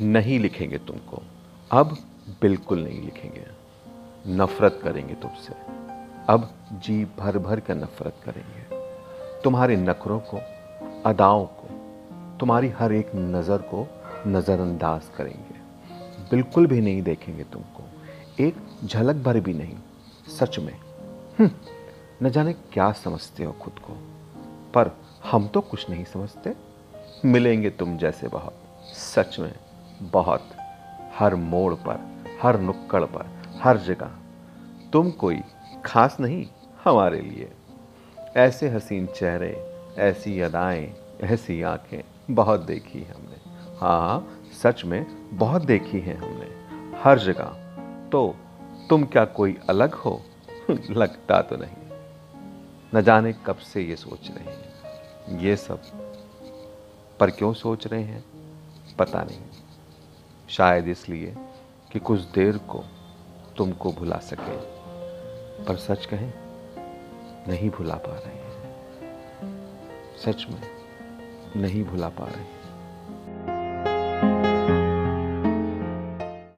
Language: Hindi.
नहीं लिखेंगे तुमको। अब बिल्कुल नहीं लिखेंगे। नफरत करेंगे तुमसे। अब जी भर भर कर नफरत करेंगे। तुम्हारे नखरों को अदाओं को तुम्हारी हर एक नज़र को नज़रअंदाज करेंगे। बिल्कुल भी नहीं देखेंगे तुमको। एक झलक भर भी नहीं सच में। हम्म, न जाने क्या समझते हो खुद को। पर हम तो कुछ नहीं समझते। मिलेंगे तुम जैसे बहुत सच में। बहुत, हर मोड़ पर, हर नुक्कड़ पर, हर जगह। तुम कोई खास नहीं हमारे लिए। ऐसे हसीन चेहरे, ऐसी अदाएँ, ऐसी आँखें बहुत देखी है हमने। हाँ सच में बहुत देखी है हमने। हर जगह। तो तुम क्या कोई अलग हो? लगता तो नहीं। न जाने कब से ये सोच रहे हैं। ये सब पर क्यों सोच रहे हैं? पता नहीं। शायद इसलिए कि कुछ देर को तुमको भुला सके। पर सच कहें, नहीं भुला पा रहे हैं। सच में, नहीं भुला पा रहे